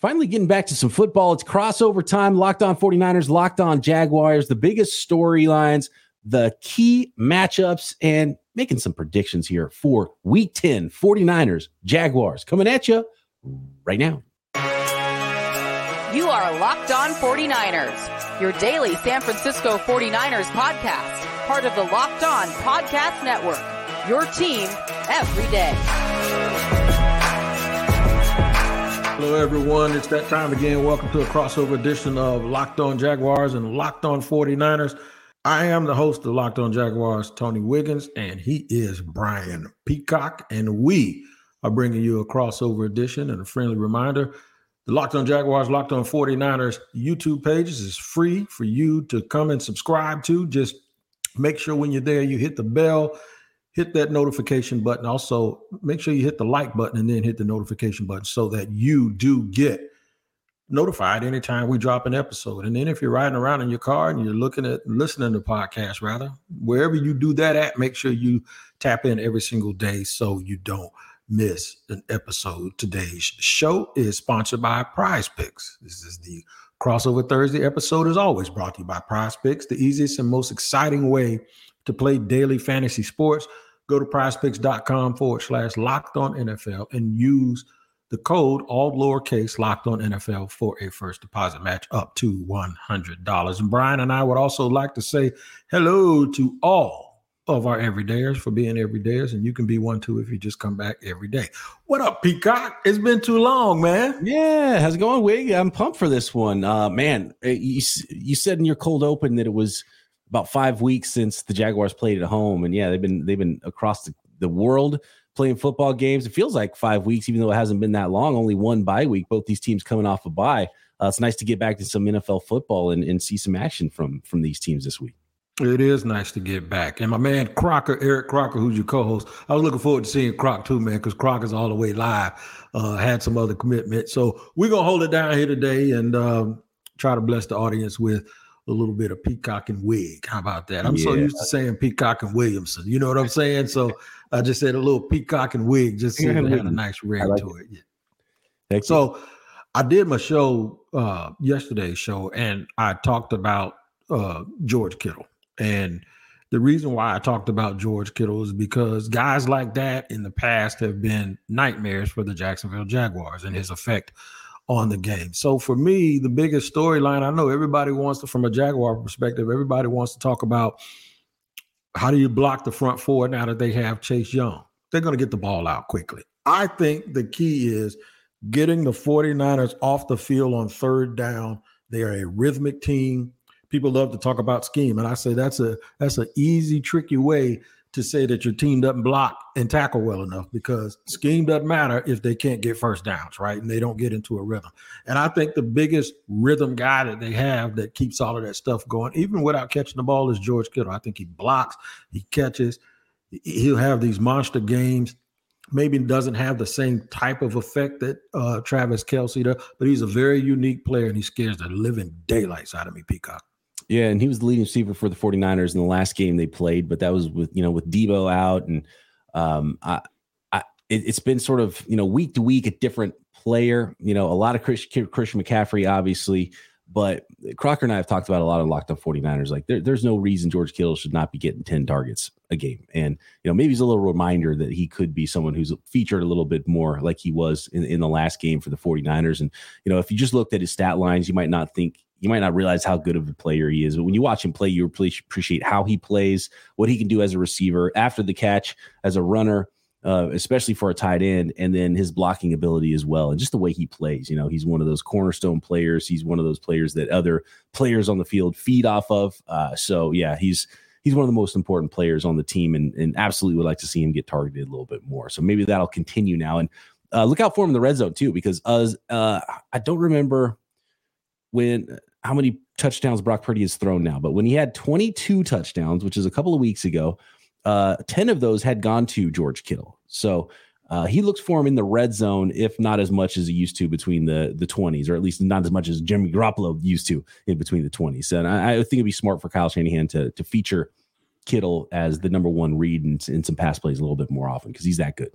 Finally, getting back to some football. It's crossover time. Locked on 49ers, locked on Jaguars, the biggest storylines, the key matchups, and making some predictions here for week 10 49ers, Jaguars coming at you right now. You are Locked On 49ers, your daily San Francisco 49ers podcast, part of the Locked On Podcast Network. Your team every day. Hello, everyone. It's that time again. Welcome to a crossover edition of Locked On Jaguars and Locked On 49ers. I am the host of Locked On Jaguars, Tony Wiggins, and he is Brian Peacock. And we are bringing you a crossover edition and a friendly reminder the Locked On Jaguars, Locked On 49ers YouTube pages is free for you to come and subscribe to. Just make sure when you're there, you hit the bell hit that notification button. Also, make sure you hit the like button and then hit the notification button so that you do get notified anytime we drop an episode. And then if you're riding around in your car and you're looking at listening to podcasts, rather, wherever you do that at, make sure you tap in every single day so you don't miss an episode. Today's show is sponsored by Prize Picks. This is the crossover Thursday episode is always brought to you by Prize Picks, the easiest and most exciting way to play daily fantasy sports go to prizepicks.com forward slash locked on NFL and use the code all lowercase locked on NFL for a first deposit match up to $100. And Brian and I would also like to say hello to all of our everydayers for being everydayers, and you can be one too if you just come back every day. What up, Peacock? It's been too long, man. Yeah, how's it going, Wig? I'm pumped for this one. Uh, man, eh, you, you said in your cold open that it was – about five weeks since the Jaguars played at home, and yeah, they've been they've been across the, the world playing football games. It feels like five weeks, even though it hasn't been that long. Only one bye week. Both these teams coming off a bye. Uh, it's nice to get back to some NFL football and, and see some action from from these teams this week. It is nice to get back. And my man Crocker, Eric Crocker, who's your co-host, I was looking forward to seeing Croc too, man, because Crocker's all the way live. Uh, had some other commitment. So we're gonna hold it down here today and um, try to bless the audience with a little bit of Peacock and Wig. How about that? I'm yeah. so used to saying Peacock and Williamson. You know what I'm saying? So I just said a little Peacock and Wig just it had a nice ring like to it. it. Yeah. so I did my show uh yesterday's show and I talked about uh George Kittle. And the reason why I talked about George Kittle is because guys like that in the past have been nightmares for the Jacksonville Jaguars and his effect on the game. So for me, the biggest storyline, I know everybody wants to, from a Jaguar perspective, everybody wants to talk about how do you block the front four now that they have Chase Young? They're going to get the ball out quickly. I think the key is getting the 49ers off the field on third down. They are a rhythmic team. People love to talk about scheme, and I say that's a that's an easy, tricky way to say that your team doesn't block and tackle well enough because scheme doesn't matter if they can't get first downs, right? And they don't get into a rhythm. And I think the biggest rhythm guy that they have that keeps all of that stuff going, even without catching the ball, is George Kittle. I think he blocks, he catches, he'll have these monster games. Maybe doesn't have the same type of effect that uh, Travis Kelce does, but he's a very unique player and he scares the living daylights out of me, Peacock. Yeah, and he was the leading receiver for the 49ers in the last game they played, but that was with, you know, with Deebo out and um I, I it, has been sort of, you know, week to week a different player, you know, a lot of Christian, Christian McCaffrey obviously, but Crocker and I have talked about a lot of locked up 49ers. Like there, there's no reason George Kittle should not be getting 10 targets a game. And, you know, maybe it's a little reminder that he could be someone who's featured a little bit more like he was in, in the last game for the 49ers. And, you know, if you just looked at his stat lines, you might not think you might not realize how good of a player he is. But when you watch him play, you appreciate how he plays, what he can do as a receiver, after the catch, as a runner, uh, especially for a tight end, and then his blocking ability as well, and just the way he plays. You know, he's one of those cornerstone players. He's one of those players that other players on the field feed off of. Uh, so yeah, he's he's one of the most important players on the team, and, and absolutely would like to see him get targeted a little bit more. So maybe that'll continue now, and uh, look out for him in the red zone too, because as uh, I don't remember when how many touchdowns Brock Purdy has thrown now, but when he had 22 touchdowns, which is a couple of weeks ago, uh, 10 of those had gone to George Kittle. So uh, he looks for him in the red zone, if not as much as he used to between the the 20s, or at least not as much as Jimmy Garoppolo used to in between the 20s. And I, I think it'd be smart for Kyle Shanahan to to feature Kittle as the number one read in, in some pass plays a little bit more often because he's that good.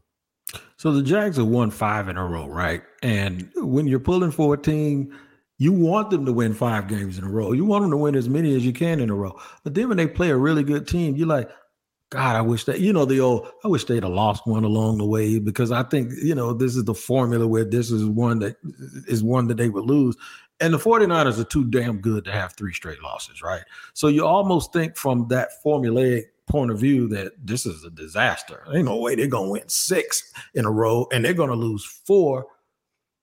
So the Jags have won five in a row, right? And when you're pulling for a team, you want them to win five games in a row. You want them to win as many as you can in a row. But then when they play a really good team, you're like, God, I wish that, you know, the old, I wish they'd have lost one along the way because I think, you know, this is the formula where this is one that is one that they would lose. And the 49ers are too damn good to have three straight losses, right? So you almost think from that formulaic point of view that this is a disaster. Ain't no way they're going to win six in a row and they're going to lose four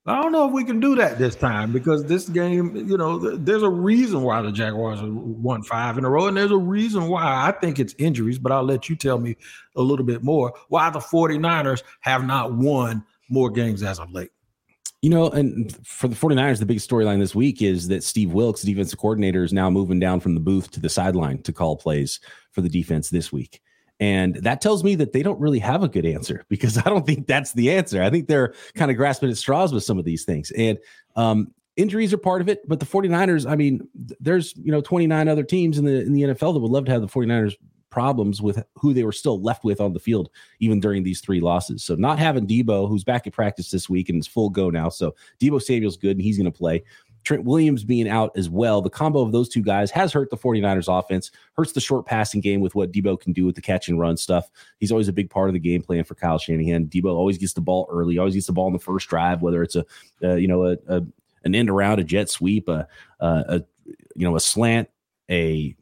I don't know if we can do that this time because this game, you know, there's a reason why the Jaguars won five in a row, and there's a reason why I think it's injuries, but I'll let you tell me a little bit more why the 49ers have not won more games as of late. You know, and for the 49ers, the big storyline this week is that Steve Wilks, defensive coordinator, is now moving down from the booth to the sideline to call plays for the defense this week. And that tells me that they don't really have a good answer because I don't think that's the answer. I think they're kind of grasping at straws with some of these things. And um, injuries are part of it, but the 49ers, I mean, there's, you know, 29 other teams in the in the NFL that would love to have the 49ers problems with who they were still left with on the field even during these three losses. So not having Deebo, who's back at practice this week and is full go now. So Deebo Samuel's good and he's going to play. Trent Williams being out as well. The combo of those two guys has hurt the 49ers offense, hurts the short passing game with what Deebo can do with the catch and run stuff. He's always a big part of the game plan for Kyle Shanahan. Deebo always gets the ball early, always gets the ball in the first drive, whether it's a, uh, you know, a, a, an end around, a jet sweep, a, a, you know, a slant, a,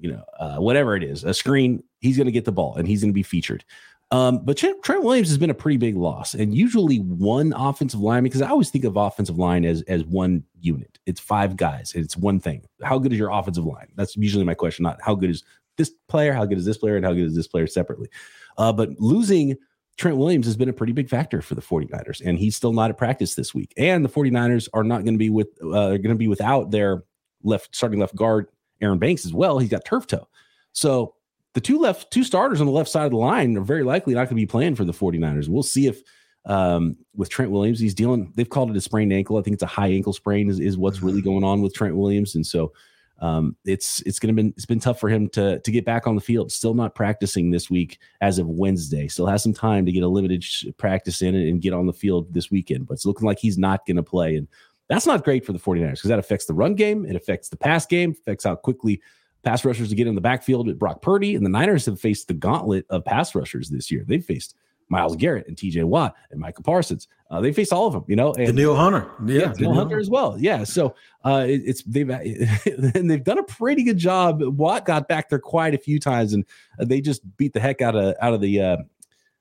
you know, uh, whatever it is, a screen, he's going to get the ball and he's going to be featured. Um, but Trent, Trent, Williams has been a pretty big loss, and usually one offensive lineman, because I always think of offensive line as as one unit. It's five guys. It's one thing. How good is your offensive line? That's usually my question. Not how good is this player, how good is this player, and how good is this player separately. Uh, but losing Trent Williams has been a pretty big factor for the 49ers, and he's still not at practice this week. And the 49ers are not going to be with uh, going to be without their left starting left guard Aaron Banks as well. He's got turf toe. So the two left two starters on the left side of the line are very likely not going to be playing for the 49ers. We'll see if um, with Trent Williams, he's dealing, they've called it a sprained ankle. I think it's a high ankle sprain is, is what's really mm-hmm. going on with Trent Williams. And so um, it's it's gonna been it's been tough for him to to get back on the field. Still not practicing this week as of Wednesday. Still has some time to get a limited practice in and, and get on the field this weekend. But it's looking like he's not going to play, and that's not great for the 49ers because that affects the run game. It affects the pass game. Affects how quickly pass rushers to get in the backfield with Brock Purdy. And the Niners have faced the gauntlet of pass rushers this year. They've faced Myles Garrett and TJ Watt and Michael Parsons. Uh, they face all of them, you know, and Danielle Hunter. Yeah. yeah Hunter as well. Yeah. So uh, it, it's they've and they've done a pretty good job. Watt got back there quite a few times and they just beat the heck out of out of the uh,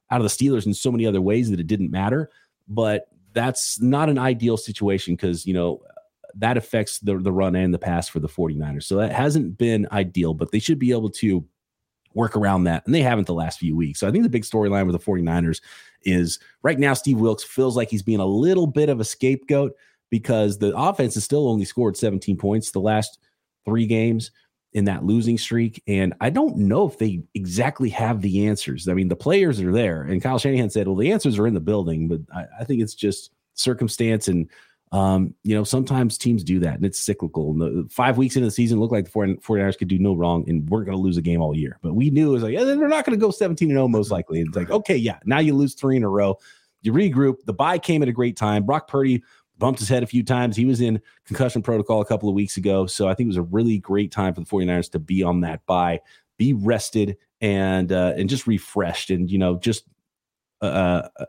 out of the Steelers in so many other ways that it didn't matter. But that's not an ideal situation because you know that affects the, the run and the pass for the 49ers. So that hasn't been ideal, but they should be able to work around that. And they haven't the last few weeks. So I think the big storyline with the 49ers is right now, Steve Wilks feels like he's being a little bit of a scapegoat because the offense has still only scored 17 points the last three games in that losing streak. And I don't know if they exactly have the answers. I mean, the players are there. And Kyle Shanahan said, well, the answers are in the building, but I, I think it's just circumstance and um, you know, sometimes teams do that and it's cyclical. And the five weeks into the season looked like the 49ers could do no wrong and we're going to lose a game all year. But we knew it was like, yeah, they're not going to go 17 and 0 most likely. And it's like, okay, yeah, now you lose three in a row. You regroup. The bye came at a great time. Brock Purdy bumped his head a few times. He was in concussion protocol a couple of weeks ago. So I think it was a really great time for the 49ers to be on that bye, be rested and uh, and just refreshed and you know just uh, uh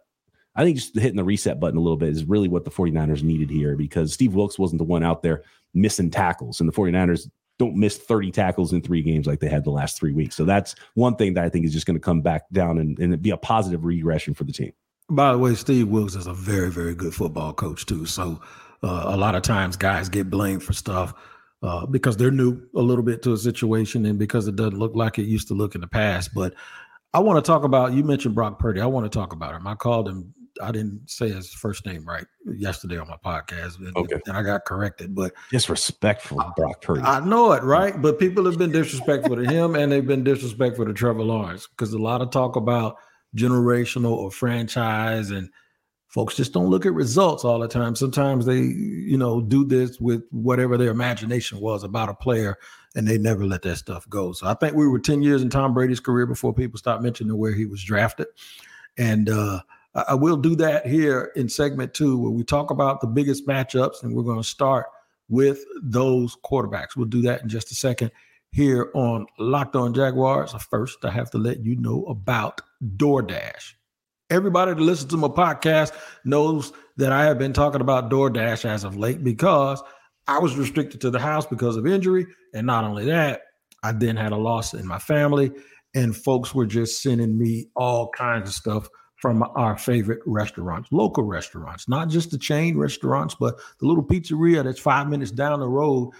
I think just hitting the reset button a little bit is really what the 49ers needed here because Steve Wilks wasn't the one out there missing tackles, and the 49ers don't miss 30 tackles in three games like they had the last three weeks. So that's one thing that I think is just going to come back down and, and be a positive regression for the team. By the way, Steve Wilks is a very, very good football coach, too. So uh, a lot of times guys get blamed for stuff uh, because they're new a little bit to a situation and because it doesn't look like it used to look in the past. But I want to talk about, you mentioned Brock Purdy. I want to talk about him. I called him I didn't say his first name right yesterday on my podcast, and, okay. and I got corrected. But disrespectful, Brock Purdy. I know it, right? But people have been disrespectful to him, and they've been disrespectful to Trevor Lawrence because a lot of talk about generational or franchise, and folks just don't look at results all the time. Sometimes they, you know, do this with whatever their imagination was about a player, and they never let that stuff go. So I think we were ten years in Tom Brady's career before people stopped mentioning where he was drafted, and. uh I, will do that here in segment two, where we talk about the biggest matchups, and we're going to start with those quarterbacks. We'll do that in just a second here on Locked On Jaguars. First, I have to let you know about DoorDash. Everybody that listens to my podcast knows that I have been talking about DoorDash as of late because I was restricted to the house because of injury. And not only that, I then had a loss in my family, and folks were just sending me all kinds of stuff from our favorite restaurants, local restaurants, not just the chain restaurants, but the little pizzeria that's five minutes down the road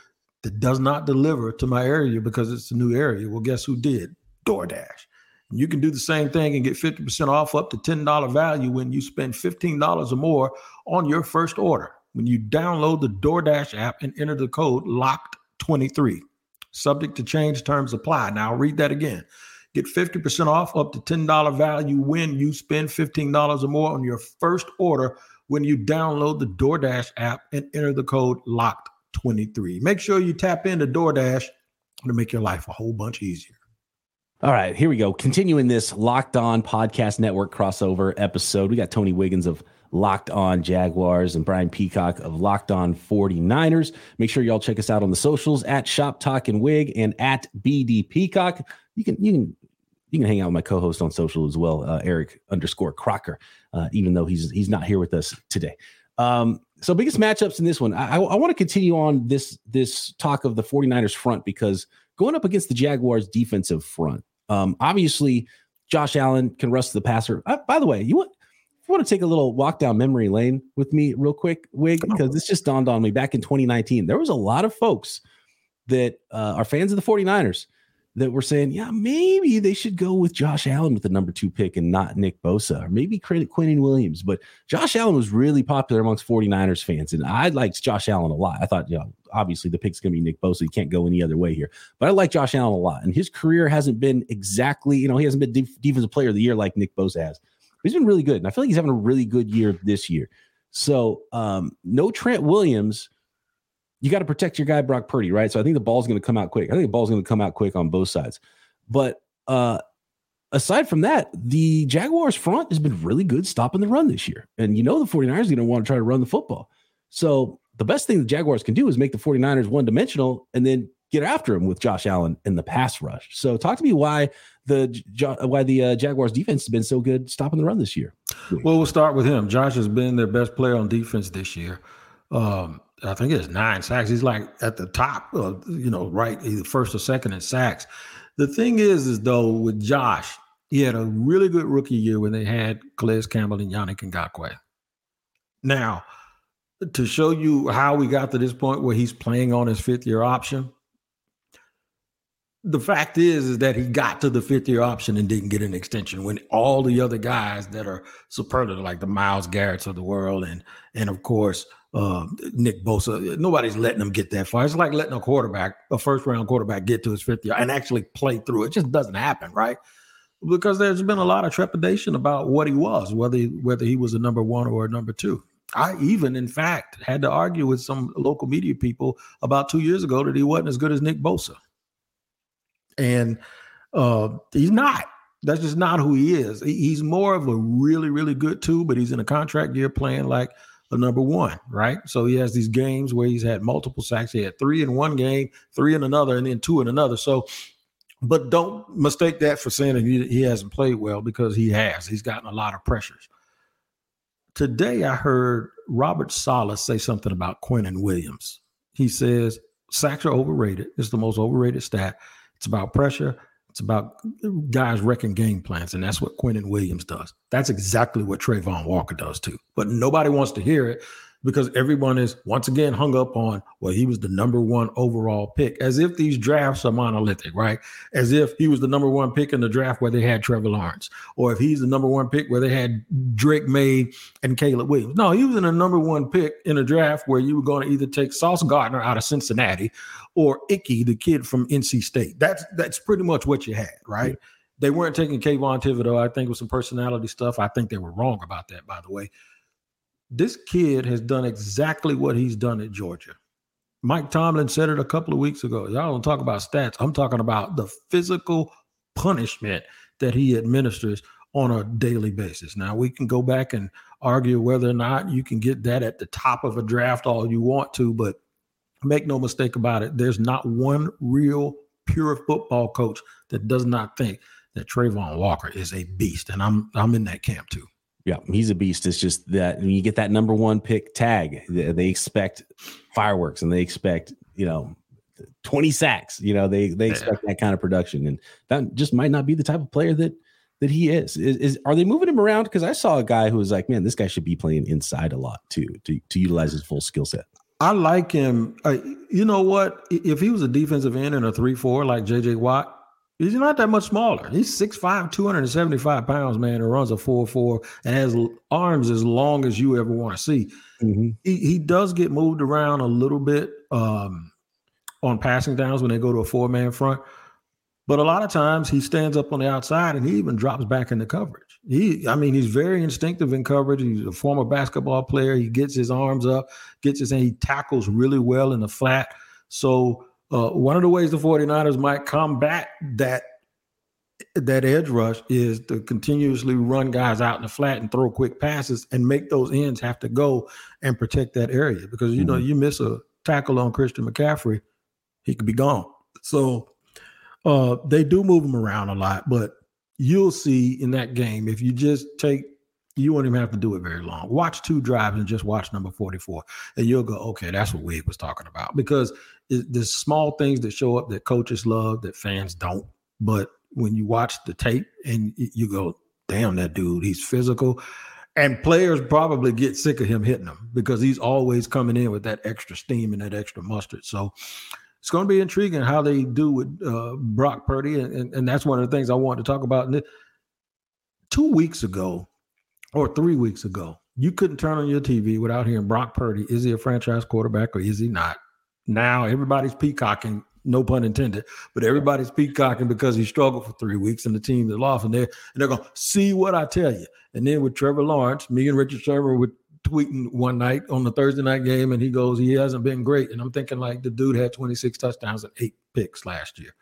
that does not deliver to my area because it's a new area. Well, guess who did? DoorDash. You can do the same thing and get 50% off up to $10 value when you spend $15 or more on your first order. When you download the DoorDash app and enter the code LOCKED23. Subject to change terms apply. Now I'll read that again. Get 50% off up to $10 value when you spend $15 or more on your first order when you download the DoorDash app and enter the code LOCKED23. Make sure you tap into DoorDash to make your life a whole bunch easier. All right, here we go. Continuing this Locked On Podcast Network crossover episode, we got Tony Wiggins of Locked On Jaguars and Brian Peacock of Locked On 49ers. Make sure y'all check us out on the socials at Shop Talk and Wig and at BD Peacock. You can you can you can hang out with my co-host on social as well, uh, Eric underscore Crocker, uh, even though he's he's not here with us today. Um, so biggest matchups in this one. I, I want to continue on this this talk of the 49ers front because going up against the Jaguars defensive front. Um, obviously, Josh Allen can rust the passer. Uh, by the way, you want you want to take a little walk down memory lane with me real quick, Wig, because this just dawned on me back in 2019. There was a lot of folks that uh, are fans of the 49ers that were saying, yeah, maybe they should go with Josh Allen with the number two pick and not Nick Bosa, or maybe credit Quinnen Williams. But Josh Allen was really popular amongst 49ers fans. And I liked Josh Allen a lot. I thought, you know, obviously the pick's going to be Nick Bosa. You can't go any other way here. But I like Josh Allen a lot. And his career hasn't been exactly, you know, he hasn't been def- defensive player of the year like Nick Bosa has. He's been really good. And I feel like he's having a really good year this year. So um, no Trent Williams you got to protect your guy Brock Purdy, right? So I think the ball's going to come out quick. I think the ball's going to come out quick on both sides. But uh aside from that, the Jaguars front has been really good stopping the run this year. And you know the 49ers are going to want to try to run the football. So the best thing the Jaguars can do is make the 49ers one dimensional and then get after him with Josh Allen in the pass rush. So talk to me why the why the uh, Jaguars defense has been so good stopping the run this year. Well, we'll start with him. Josh has been their best player on defense this year. Um, I think it's nine sacks. He's like at the top, of, you know, right, either first or second in sacks. The thing is, is though with Josh, he had a really good rookie year when they had Calais Campbell and Yannick Ngakoue. Now, to show you how we got to this point where he's playing on his fifth year option, the fact is is that he got to the fifth year option and didn't get an extension when all the other guys that are superlative like the Myles Garrett's of the world and and of course uh, Nick Bosa. Nobody's letting him get that far. It's like letting a quarterback, a first round quarterback, get to his fifth year and actually play through. It just doesn't happen, right? Because there's been a lot of trepidation about what he was, whether he, whether he was a number one or a number two. I even, in fact, had to argue with some local media people about two years ago that he wasn't as good as Nick Bosa, and uh, he's not. That's just not who he is. He's more of a really, really good two, but he's in a contract year playing like number one, right? So he has these games where he's had multiple sacks. He had three in one game, three in another, and then two in another. So, but don't mistake that for saying that he, he hasn't played well because he has. He's gotten a lot of pressures. Today, I heard Robert Saleh say something about Quinnen Williams. He says sacks are overrated. It's the most overrated stat. It's about pressure. It's about guys wrecking game plans, and that's what Quinnen Williams does. That's exactly what Travon Walker does too. But nobody wants to hear it because everyone is once again hung up on, well, he was the number one overall pick, as if these drafts are monolithic, right? As if he was the number one pick in the draft where they had Trevor Lawrence, or if he's the number one pick where they had Drake Maye and Caleb Williams. No, he was in the number one pick in a draft where you were going to either take Sauce Gardner out of Cincinnati or Icky, the kid from NC State. That's that's pretty much what you had, right? Yeah. They weren't taking Kayvon Thibodeaux. I think with some personality stuff. I think they were wrong about that, by the way. This kid has done exactly what he's done at Georgia. Mike Tomlin said it a couple of weeks ago. Y'all don't talk about stats. I'm talking about the physical punishment that he administers on a daily basis. Now we can go back and argue whether or not you can get that at the top of a draft all you want to, but make no mistake about it, there's not one real pure football coach that does not think that Travon Walker is a beast. And I'm I'm in that camp too. Yeah, he's a beast. It's just that when you get that number one pick tag, they expect fireworks and they expect, you know, 20 sacks. You know, they they expect yeah. that kind of production. And that just might not be the type of player that that he is. Is, is are they moving him around? Because I saw a guy who was like, man, this guy should be playing inside a lot too, to to utilize his full skill set. I like him. Uh, you know what? If he was a defensive end in a three-four like JJ Watt, he's not that much smaller. He's 6'5", 275 pounds, man, and runs a 4-4 and has arms as long as you ever want to see. Mm-hmm. He, he does get moved around a little bit um, on passing downs when they go to a four-man front. But a lot of times he stands up on the outside and he even drops back into coverage. He, I mean, he's very instinctive in coverage. He's a former basketball player. He gets his arms up, gets his, and he tackles really well in the flat. So uh, one of the ways the 49ers might combat that that edge rush is to continuously run guys out in the flat and throw quick passes and make those ends have to go and protect that area because you mm-hmm. know you miss a tackle on Christian McCaffrey, he could be gone. So uh, they do move him around a lot, but you'll see in that game if you just take you won't even have to do it very long. Watch two drives and just watch number 44, and you'll go, okay, that's what Wade was talking about. Because there's small things that show up that coaches love that fans don't. But when you watch the tape and you go, damn, that dude, he's physical. And players probably get sick of him hitting them because he's always coming in with that extra steam and that extra mustard. So it's going to be intriguing how they do with uh, Brock Purdy, and, and, and, that's one of the things I wanted to talk about. Two weeks ago, or three weeks ago, you couldn't turn on your TV without hearing Brock Purdy. Is he a franchise quarterback or is he not? Now everybody's peacocking, no pun intended, but everybody's peacocking because he struggled for three weeks and the team is lost, and they're and they're going to see what I tell you. And then with Trevor Lawrence, me and Richard Sherman would tweeting one night on the Thursday night game, and he goes, "He hasn't been great." And I'm thinking, like, the dude had 26 touchdowns and eight picks last year.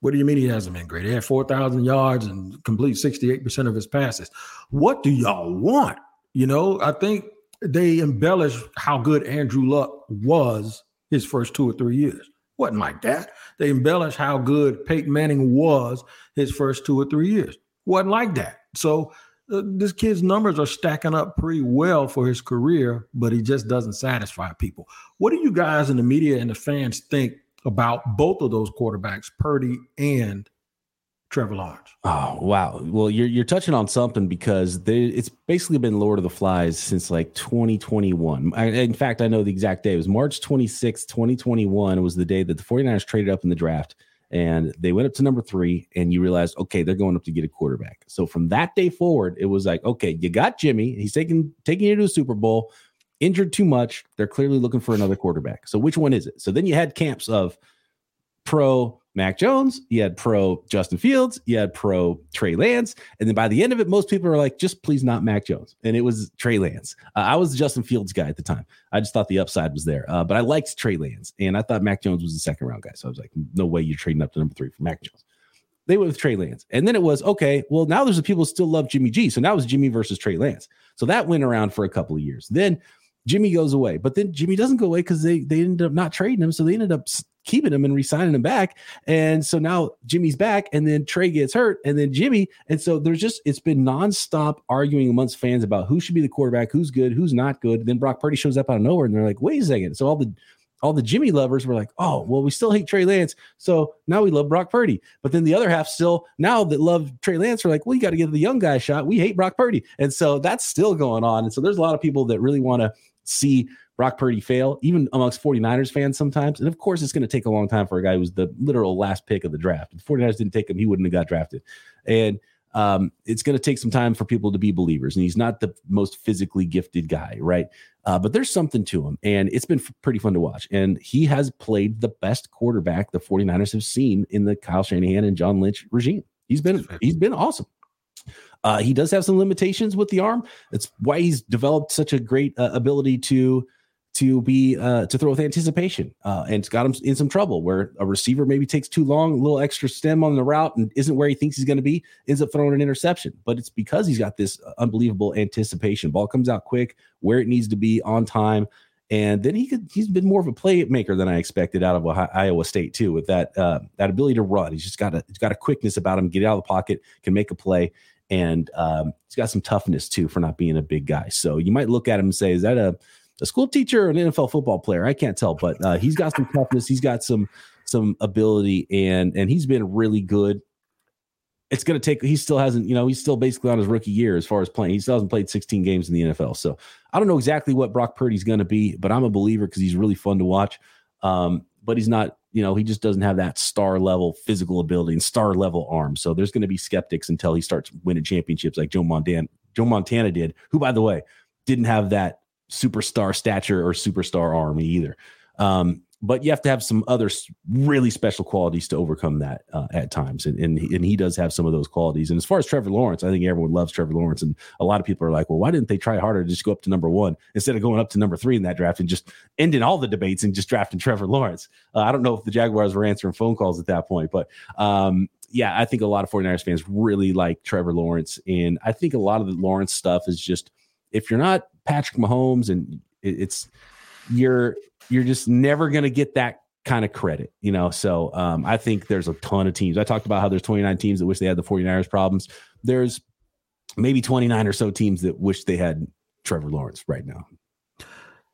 What do you mean he hasn't been great? He had 4,000 yards and complete 68% of his passes. What do y'all want? You know, I think they embellish how good Andrew Luck was his first two or three years. Wasn't like that. They embellish how good Peyton Manning was his first two or three years. Wasn't like that. So uh, this kid's numbers are stacking up pretty well for his career, but he just doesn't satisfy people. What do you guys in the media and the fans think about both of those quarterbacks, Purdy and Trevor Lawrence? Oh wow! Well, you're you're touching on something because they, it's basically been Lord of the Flies since like 2021. I, in fact, I know the exact day. It was March 26, 2021. It Was the day that the 49ers traded up in the draft and they went up to number three and you realized okay they're going up to get a quarterback so from that day forward it was like okay you got jimmy he's taking taking you to a super bowl injured too much they're clearly looking for another quarterback so which one is it so then you had camps of pro Mac Jones, you had pro Justin Fields, you had pro Trey Lance, and then by the end of it, most people were like, just please not Mac Jones, and it was Trey Lance. Uh, I was the Justin Fields guy at the time. I just thought the upside was there, uh, but I liked Trey Lance, and I thought Mac Jones was the second round guy. So I was like, no way you're trading up to number three for Mac Jones. They went with Trey Lance, and then it was okay. Well, now there's the people still love Jimmy G, so now it was Jimmy versus Trey Lance. So that went around for a couple of years. Then Jimmy goes away, but then Jimmy doesn't go away because they they ended up not trading him, so they ended up keeping him and re-signing him back. And so now Jimmy's back, and then Trey gets hurt, and then Jimmy. And so there's just it's been nonstop arguing amongst fans about who should be the quarterback, who's good, who's not good. Then Brock Purdy shows up out of nowhere, and they're like, wait a second. So all the all the Jimmy lovers were like, oh, well, we still hate Trey Lance. So now we love Brock Purdy. But then the other half still now that love Trey Lance are like, well, you got to give the young guy a shot. We hate Brock Purdy. And so that's still going on. And so there's a lot of people that really want to see Brock Purdy fail, even amongst 49ers fans sometimes. And of course, it's going to take a long time for a guy who's the literal last pick of the draft. If the 49ers didn't take him, he wouldn't have got drafted. And um, it's going to take some time for people to be believers. And he's not the most physically gifted guy, right? Uh, but there's something to him. And it's been f- pretty fun to watch. And he has played the best quarterback the 49ers have seen in the Kyle Shanahan and John Lynch regime. He's been he's been awesome. Uh, he does have some limitations with the arm. That's why he's developed such a great uh, ability to to be uh, to throw with anticipation, uh, and it's got him in some trouble where a receiver maybe takes too long, a little extra stem on the route, and isn't where he thinks he's going to be, ends up throwing an interception. But it's because he's got this unbelievable anticipation. Ball comes out quick, where it needs to be on time, and then he could he's been more of a playmaker than I expected out of Iowa State too, with that uh, that ability to run. He's just got a he's got a quickness about him, get out of the pocket, can make a play, and um, he's got some toughness too for not being a big guy. So you might look at him and say, is that a a school teacher or an NFL football player. I can't tell, but uh, he's got some toughness. He's got some some ability, and and he's been really good. It's going to take. He still hasn't. You know, he's still basically on his rookie year as far as playing. He still hasn't played 16 games in the NFL. So I don't know exactly what Brock Purdy's going to be, but I'm a believer because he's really fun to watch. Um, but he's not. You know, he just doesn't have that star level physical ability and star level arm. So there's going to be skeptics until he starts winning championships like Joe Montana. Joe Montana did, who by the way didn't have that superstar stature or superstar army either. Um, but you have to have some other really special qualities to overcome that uh, at times, and and he, and he does have some of those qualities. And as far as Trevor Lawrence, I think everyone loves Trevor Lawrence, and a lot of people are like, well, why didn't they try harder to just go up to number one instead of going up to number three in that draft and just ending all the debates and just drafting Trevor Lawrence? Uh, I don't know if the Jaguars were answering phone calls at that point, but um, yeah, I think a lot of 49ers fans really like Trevor Lawrence, and I think a lot of the Lawrence stuff is just if you're not Patrick Mahomes, and it's you're you're just never going to get that kind of credit, you know. So um, I think there's a ton of teams. I talked about how there's 29 teams that wish they had the 49ers problems. There's maybe 29 or so teams that wish they had Trevor Lawrence right now.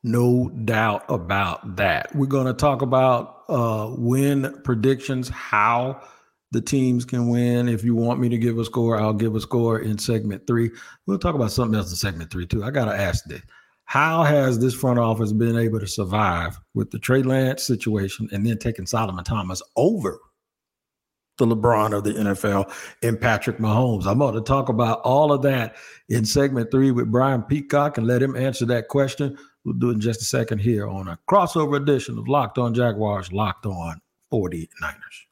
No doubt about that. We're going to talk about uh, win predictions, how the teams can win. If you want me to give a score, I'll give a score in segment three. We'll talk about something else in segment three, too. I got to ask this How has this front office been able to survive with the Trey Lance situation and then taking Solomon Thomas over the LeBron of the NFL and Patrick Mahomes? I'm going to talk about all of that in segment three with Brian Peacock and let him answer that question. We'll do it in just a second here on a crossover edition of Locked On Jaguars, Locked On 49ers.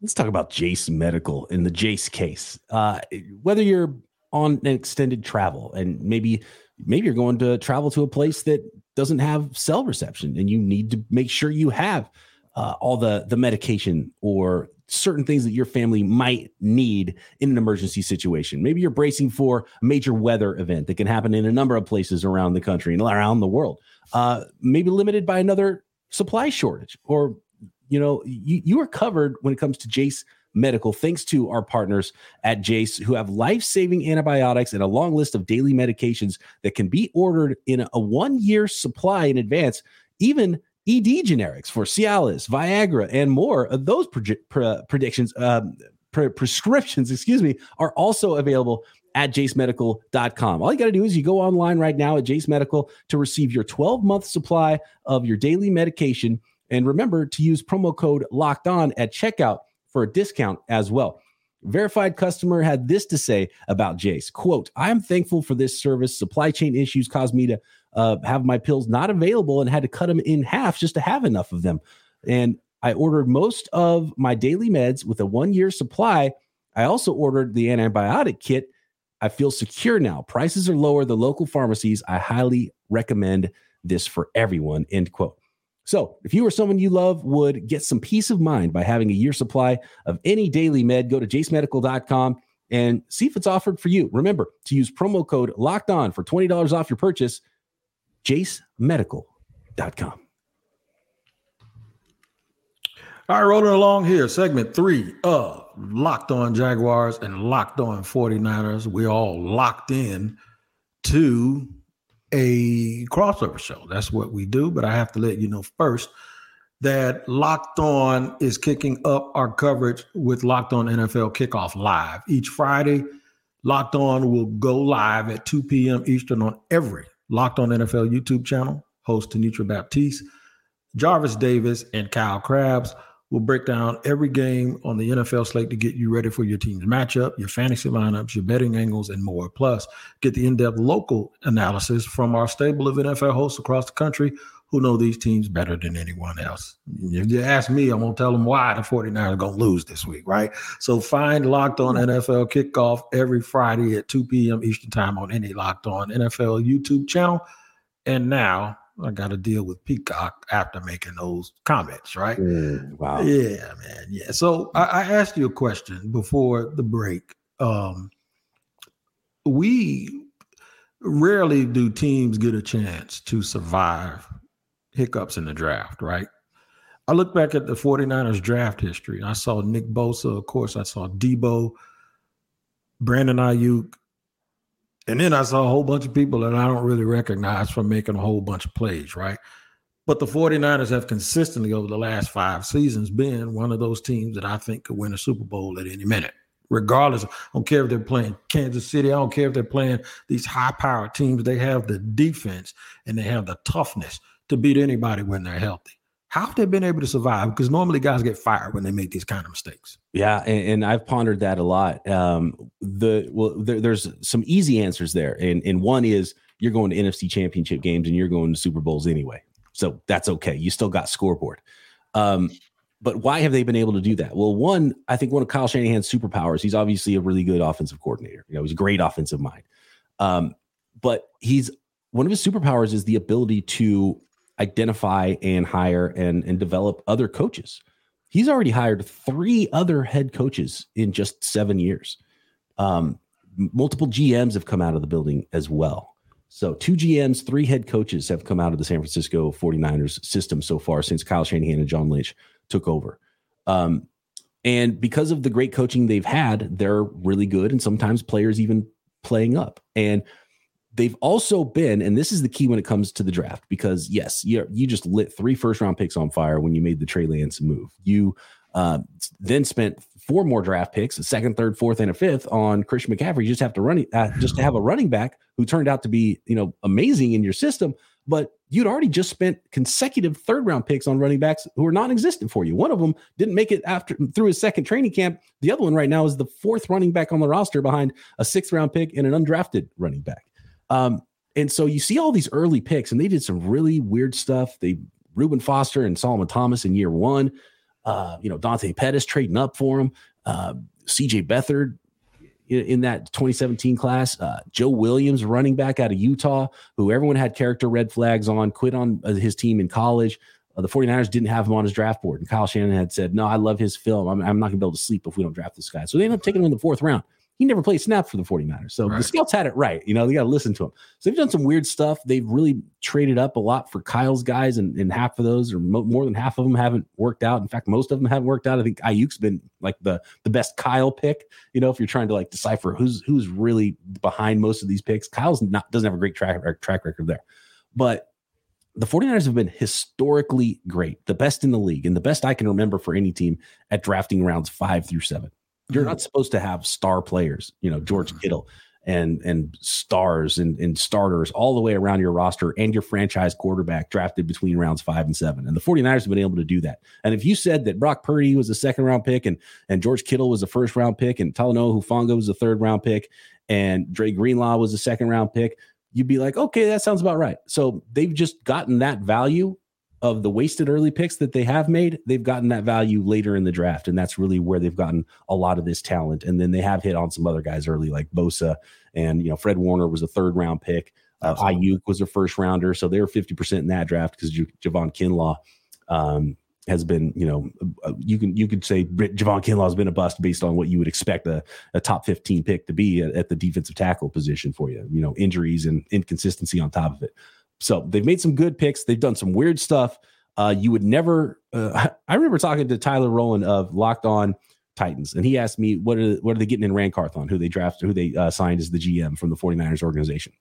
Let's talk about Jase Medical in the Jase case. Uh, whether you're on an extended travel and maybe maybe you're going to travel to a place that doesn't have cell reception and you need to make sure you have uh, all the the medication or certain things that your family might need in an emergency situation. Maybe you're bracing for a major weather event that can happen in a number of places around the country and around the world. Uh, maybe limited by another supply shortage or you know, you, you are covered when it comes to Jase Medical, thanks to our partners at Jase, who have life saving antibiotics and a long list of daily medications that can be ordered in a one year supply in advance, even ED generics for Cialis, Viagra, and more. Those pre- pre- predictions, um, pre- prescriptions, excuse me, are also available at jasemedical.com. All you got to do is you go online right now at Jase Medical to receive your 12 month supply of your daily medication and remember to use promo code locked on at checkout for a discount as well. Verified customer had this to say about Jase quote, I am thankful for this service. Supply chain issues caused me to uh, have my pills not available and had to cut them in half just to have enough of them. And I ordered most of my daily meds with a one year supply. I also ordered the antibiotic kit. I feel secure now. Prices are lower. The local pharmacies. I highly recommend this for everyone. End quote. So, if you or someone you love would get some peace of mind by having a year supply of any daily med, go to jasemedical.com and see if it's offered for you. Remember to use promo code locked on for $20 off your purchase. jasemedical.com. All right, rolling along here, segment three of Locked On Jaguars and Locked On 49ers. We're all locked in to a crossover show. That's what we do. But I have to let you know first that Locked On is kicking up our coverage with Locked On NFL Kickoff Live. Each Friday, Locked On will go live at 2 p.m. Eastern on every Locked On NFL YouTube channel. Host Tanitra Baptiste, Jarvis Davis, and Kyle Crabbs We'll break down every game on the NFL slate to get you ready for your team's matchup, your fantasy lineups, your betting angles, and more. Plus, get the in depth local analysis from our stable of NFL hosts across the country who know these teams better than anyone else. If you ask me, I'm going to tell them why the 49ers are going to lose this week, right? So find Locked On NFL kickoff every Friday at 2 p.m. Eastern Time on any Locked On NFL YouTube channel. And now I got to deal with Peacock after making those comments, right? Mm, wow. Yeah, man. Yeah. So I, I, asked you a question before the break. Um, we rarely do teams get a chance to survive hiccups in the draft, right? I look back at the 49ers draft history. I saw Nick Bosa, of course, I saw Deebo, Brandon Aiyuk, and then I saw a whole bunch of people that I don't really recognize from making a whole bunch of plays, right? But the 49ers have consistently over the last five seasons been one of those teams that I think could win a Super Bowl at any minute regardless. I don't care if they're playing Kansas City. I don't care if they're playing these high powered teams. They have the defense and they have the toughness to beat anybody when they're healthy. How have they been able to survive? Because normally guys get fired when they make these kind of mistakes. Yeah, and, and I've pondered that a lot. Um, the well, there, there's some easy answers there, and and one is you're going to NFC Championship games and you're going to Super Bowls anyway, so that's okay. You still got scoreboard. Um, but why have they been able to do that? Well, one, I think one of Kyle Shanahan's superpowers, he's obviously a really good offensive coordinator. You know, he's a great offensive mind. Um, but he's one of his superpowers is the ability to identify and hire and, and develop other coaches. He's already hired three other head coaches in just seven years. Um, multiple GMs have come out of the building as well. So, two GMs, three head coaches have come out of the San Francisco 49ers system so far since Kyle Shanahan and John Lynch took over. Um, and because of the great coaching they've had, they're really good. And sometimes players even playing up. And they've also been, and this is the key when it comes to the draft, because yes, you you just lit three first round picks on fire when you made the Trey Lance move. You uh, then spent four more draft picks, a second, third, fourth, and a fifth on Christian McCaffrey. You just have to run uh, just to have a running back who turned out to be you know amazing in your system, but you'd already just spent consecutive third round picks on running backs who are non-existent for you. One of them didn't make it after through his second training camp. The other one right now is the fourth running back on the roster behind a sixth round pick and an undrafted running back. Um, and so you see all these early picks, and they did some really weird stuff. They Reuben Foster and Solomon Thomas in year one. Uh, you know, Dante Pettis trading up for him. Uh, CJ Beathard in, in that 2017 class. Uh, Joe Williams, running back out of Utah, who everyone had character red flags on, quit on uh, his team in college. Uh, the 49ers didn't have him on his draft board. And Kyle Shanahan had said, No, I love his film. I'm, I'm not going to be able to sleep if we don't draft this guy. So they ended up taking him in the fourth round he never played snap for the 49ers. So right. the scouts had it right. You know, they got to listen to him. So they've done some weird stuff. They've really traded up a lot for Kyle's guys, and, and half of those, or mo- more than half of them, haven't worked out. In fact, most of them haven't worked out. I think Aiyuk's been like the the best Kyle pick. You know, if you're trying to like decipher who's who's really behind most of these picks, Kyle's not doesn't have a great track track record there. But the 49ers have been historically great, the best in the league, and the best I can remember for any team at drafting rounds five through seven. You're mm-hmm. not supposed to have star players, you know, George mm-hmm. Kittle and and stars and, and starters all the way around your roster and your franchise quarterback drafted between rounds five and seven. And the 49ers have been able to do that. And if you said that Brock Purdy was a second round pick and and George Kittle was a first round pick and Talanoa Hufanga was a third round pick and Dre Greenlaw was a second round pick, you'd be like, okay, that sounds about right. So they've just gotten that value of the wasted early picks that they have made, they've gotten that value later in the draft. And that's really where they've gotten a lot of this talent. And then they have hit on some other guys early, like Bosa and, you know, Fred Warner was a third round pick. Uh, Aiyuk was a first rounder. So they were 50% in that draft because J- Javon Kinlaw um, has been, you know, uh, you can you could say Javon Kinlaw has been a bust based on what you would expect a, a top 15 pick to be at, at, the defensive tackle position for you, you know, injuries and inconsistency on top of it. So they've made some good picks. They've done some weird stuff. Uh, you would never. Uh, I remember talking to Tyler Rowland of Locked On Titans, and he asked me what are what are they getting in Ran Carthon, who they drafted, who they uh, signed as the GM from the 49ers organization.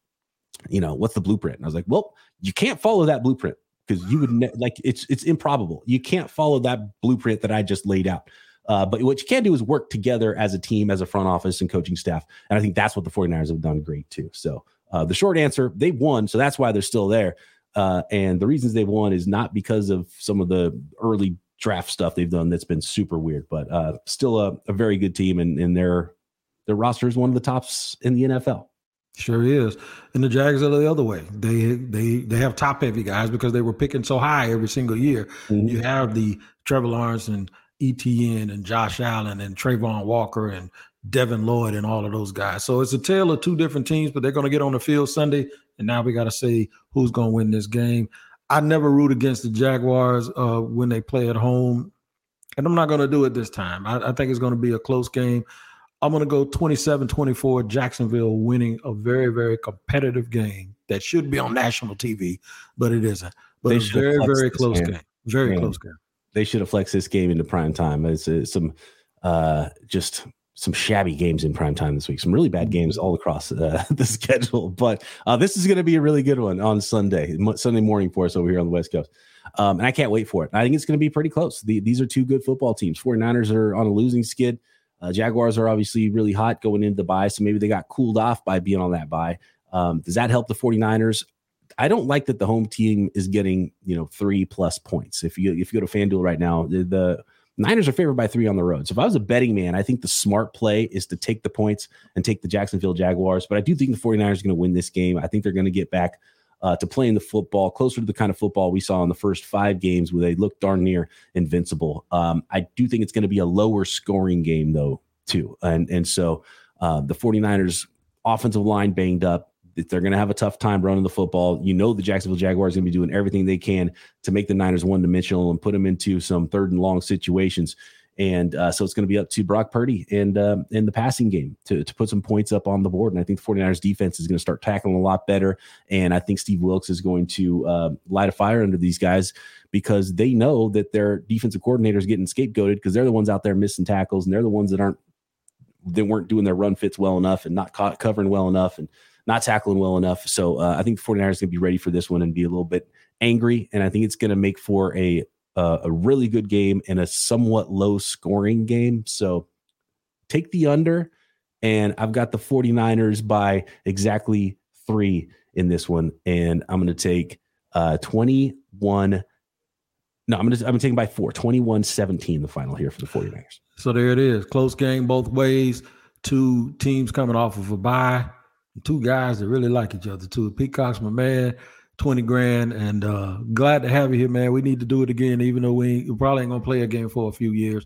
You know, what's the blueprint? And I was like, well, you can't follow that blueprint because you would ne- like it's it's improbable. You can't follow that blueprint that I just laid out. Uh, but what you can do is work together as a team, as a front office and coaching staff. And I think that's what the 49ers have done great too. So uh, the short answer, they've won, so that's why they're still there. Uh, and the reasons they've won is not because of some of the early draft stuff they've done that's been super weird, but uh, still a, a, very good team, and, and their their roster is one of the tops in the NFL. Sure is, and the Jags are the other way. They they they have top heavy guys because they were picking so high every single year. Mm-hmm. You have the Trevor Lawrence and ETN and Josh Allen and Travon Walker and Devin Lloyd and all of those guys. So it's a tale of two different teams, but they're going to get on the field Sunday and now we got to see who's going to win this game. I never root against the Jaguars uh, when they play at home, and I'm not going to do it this time. I, I think it's going to be a close game. I'm going to go 27 24, Jacksonville winning a very, very competitive game that should be on national TV, but it isn't. But they a very, very close game. game. Very close game. They should have flexed this game into prime time. It's uh, some uh, just some shabby games in prime time this week. Some really bad games all across uh, the schedule. But uh, this is going to be a really good one on Sunday, Sunday morning for us over here on the West Coast. Um, and I can't wait for it. I think it's going to be pretty close. The, these are two good football teams. 49ers are on a losing skid. Uh, Jaguars are obviously really hot going into the bye, so maybe they got cooled off by being on that bye. Um, does that help the 49ers? I don't like that the home team is getting, you know, three plus points. If you if you go to FanDuel right now, the, the Niners are favored by three on the road. So if I was a betting man, I think the smart play is to take the points and take the Jacksonville Jaguars. But I do think the 49ers are going to win this game. I think they're going to get back uh, to playing the football closer to the kind of football we saw in the first five games where they looked darn near invincible. Um, I do think it's going to be a lower scoring game, though, too. And, and so uh, the 49ers offensive line banged up they're going to have a tough time running the football. You know, the Jacksonville Jaguars going to be doing everything they can to make the Niners one dimensional and put them into some third and long situations. And uh, so it's going to be up to Brock Purdy and uh, in the passing game to, to put some points up on the board. And I think the 49ers defense is going to start tackling a lot better. And I think Steve Wilks is going to uh, light a fire under these guys because they know that their defensive coordinator is getting scapegoated because they're the ones out there missing tackles and they're the ones that aren't they weren't doing their run fits well enough and not caught, covering well enough and not tackling well enough. So uh, I think the 49ers are going to be ready for this one and be a little bit angry. And I think it's going to make for a uh, a really good game and a somewhat low scoring game. So take the under. And I've got the 49ers by exactly three in this one. And I'm going to take uh, 21. No, I'm going to I'm taking by four, 21 17, the final here for the 49ers. So there it is. Close game both ways. Two teams coming off of a bye two guys that really like each other too. Peacock's my man, 20 grand, and uh, glad to have you here, man. We need to do it again, even though we, we probably ain't gonna play a game for a few years.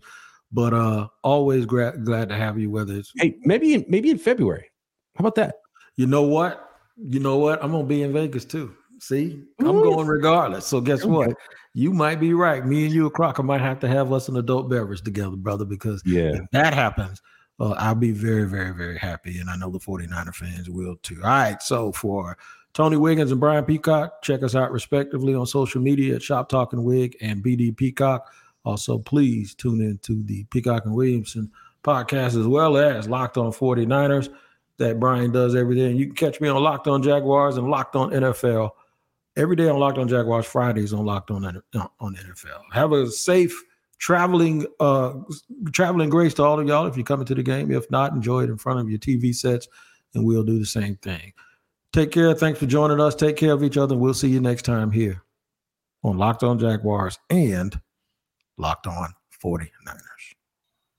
But uh always gra- glad to have you, whether it's hey, maybe in, maybe in February. How about that? You know what? You know what? I'm gonna be in Vegas too. See, I'm going regardless. So guess what? You might be right. Me and you, Crocker, might have to have us an adult beverage together, brother, because yeah, if that happens, uh, I'll be very, very, very happy. And I know the 49er fans will too. All right. So for Tony Wiggins and Brian Peacock, check us out respectively on social media at Shop Talking Wig and BD Peacock. Also, please tune in to the Peacock and Williamson podcast as well as Locked on 49ers that Brian does every day. And you can catch me on Locked on Jaguars and Locked on NFL every day on Locked on Jaguars, Fridays on Locked on, on NFL. Have a safe traveling uh traveling grace to all of y'all if you're coming to the game. If not, enjoy it in front of your TV sets, and we'll do the same thing. Take care. Thanks for joining us. Take care of each other. We'll see you next time here on Locked On Jaguars and Locked On 49ers.